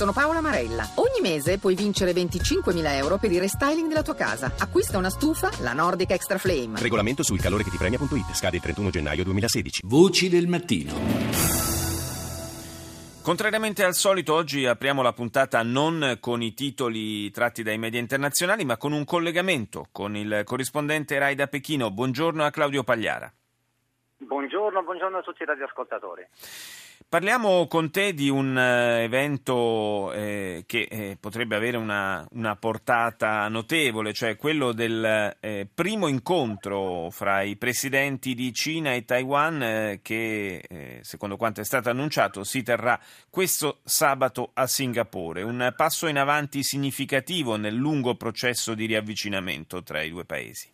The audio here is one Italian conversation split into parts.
Sono Paola Marella. Ogni mese puoi vincere 25.000 euro per il restyling della tua casa. Acquista una stufa, la Nordic Extra Flame. Regolamento sul calore che ti premia.it. Scade il 31 gennaio 2016. Voci del mattino. Contrariamente al solito, oggi apriamo la puntata non con i titoli tratti dai media internazionali, ma con un collegamento con il corrispondente Rai da Pechino. Buongiorno a Claudio Pagliara. Buongiorno, buongiorno a tutti i radioascoltatori. Parliamo con te di un eh, evento eh, che eh, potrebbe avere una, una, portata notevole, cioè quello del eh, primo incontro fra i presidenti di Cina e Taiwan eh, che, eh, secondo quanto è stato annunciato, si terrà questo sabato a Singapore. Un passo in avanti significativo nel lungo processo di riavvicinamento tra i due paesi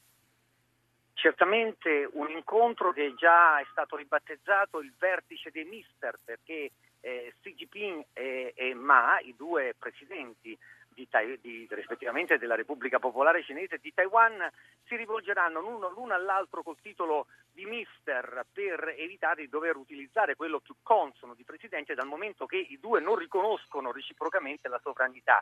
certamente un incontro che già è stato ribattezzato il vertice dei mister perché eh, Xi Jinping e, e, Ma, i due presidenti di, di, rispettivamente della Repubblica Popolare Cinese di Taiwan, si rivolgeranno l'uno, l'uno all'altro col titolo di mister per evitare di dover utilizzare quello più consono di presidente dal momento che i due non riconoscono reciprocamente la sovranità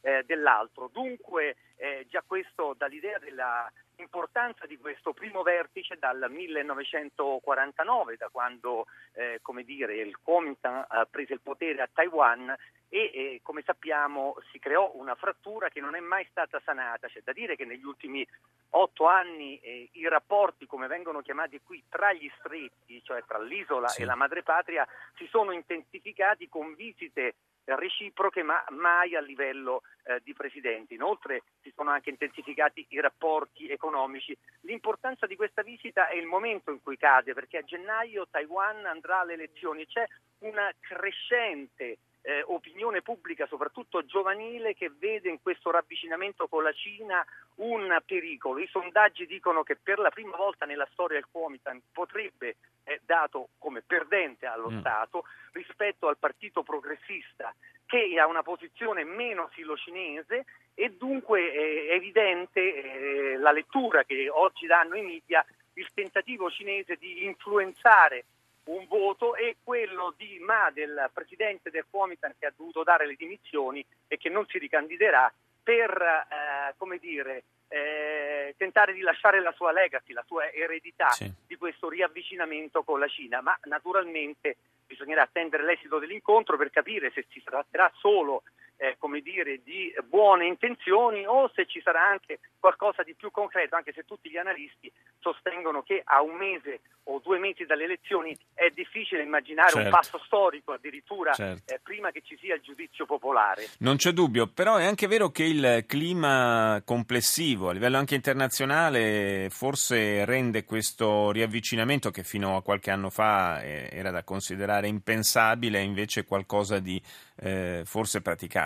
eh, dell'altro. Dunque eh, già questo dall'idea della l'importanza di questo primo vertice dal 1949, da quando eh, dire, il Kuomintang ha preso il potere a Taiwan e eh, come sappiamo si creò una frattura che non è mai stata sanata. C'è da dire che negli ultimi otto anni eh, i rapporti, come vengono chiamati qui, tra gli stretti, cioè tra l'isola sì. e la madrepatria, si sono intensificati con visite reciproche ma mai a livello eh, di presidenti. Inoltre si sono anche intensificati i rapporti economici. L'importanza di questa visita è il momento in cui cade perché a gennaio Taiwan andrà alle elezioni. C'è una crescente eh, opinione pubblica, soprattutto giovanile, che vede in questo ravvicinamento con la Cina un pericolo. I sondaggi dicono che per la prima volta nella storia il Kuomintang potrebbe eh, dato come perdente allo mm. Stato rispetto al partito progressista che ha una posizione meno filocinese e dunque è evidente eh, la lettura che oggi danno i media, il tentativo cinese di influenzare un voto e quello di Ma del presidente del Kuomintang che ha dovuto dare le dimissioni e che non si ricandiderà per eh, come dire, eh, tentare di lasciare la sua legacy, la sua eredità sì. di questo riavvicinamento con la Cina, ma naturalmente bisognerà attendere l'esito dell'incontro per capire se si tratterà solo eh, come dire, di buone intenzioni o se ci sarà anche qualcosa di più concreto, anche se tutti gli analisti sostengono che a un mese o due mesi dalle elezioni è difficile immaginare certo. un passo storico addirittura certo. eh, prima che ci sia il giudizio popolare. Non c'è dubbio, però è anche vero che il clima complessivo a livello anche internazionale forse rende questo riavvicinamento che fino a qualche anno fa eh, era da considerare impensabile invece qualcosa di eh, forse praticabile.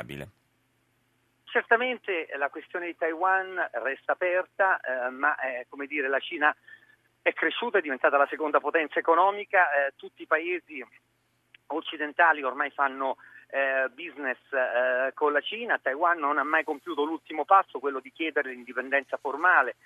Certamente la questione di Taiwan resta aperta, eh, ma eh, come dire, la Cina è cresciuta, è diventata la seconda potenza economica, eh, tutti i paesi occidentali ormai fanno eh, business eh, con la Cina, Taiwan non ha mai compiuto l'ultimo passo, quello di chiedere l'indipendenza formale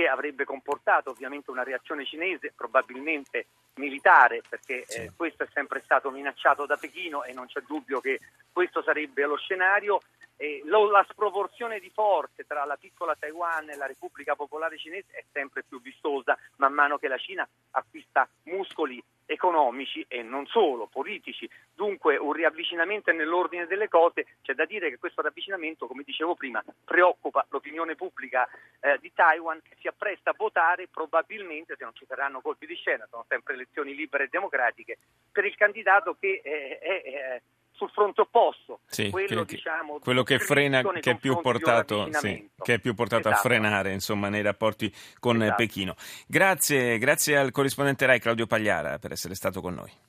che avrebbe comportato ovviamente una reazione cinese, probabilmente militare, perché sì. eh, questo è sempre stato minacciato da Pechino e non c'è dubbio che questo sarebbe lo scenario. Eh, lo, la sproporzione di forze tra la piccola Taiwan e la Repubblica Popolare Cinese è sempre più vistosa man mano che la Cina acquista muscoli economici e non solo, politici. Dunque un riavvicinamento è nell'ordine delle cose. C'è da dire che questo riavvicinamento, come dicevo prima, preoccupa l'opinione pubblica eh, di Taiwan che si appresta a votare probabilmente, se non ci saranno colpi di scena, sono sempre elezioni libere e democratiche, per il candidato che eh, è, è sul fronte opposto, sì, quello, che, diciamo, quello che frena, che è più portato, sì, che è più portato esatto. a frenare insomma, nei rapporti con esatto. Pechino. Grazie, grazie al corrispondente Rai Claudio Pagliara per essere stato con noi.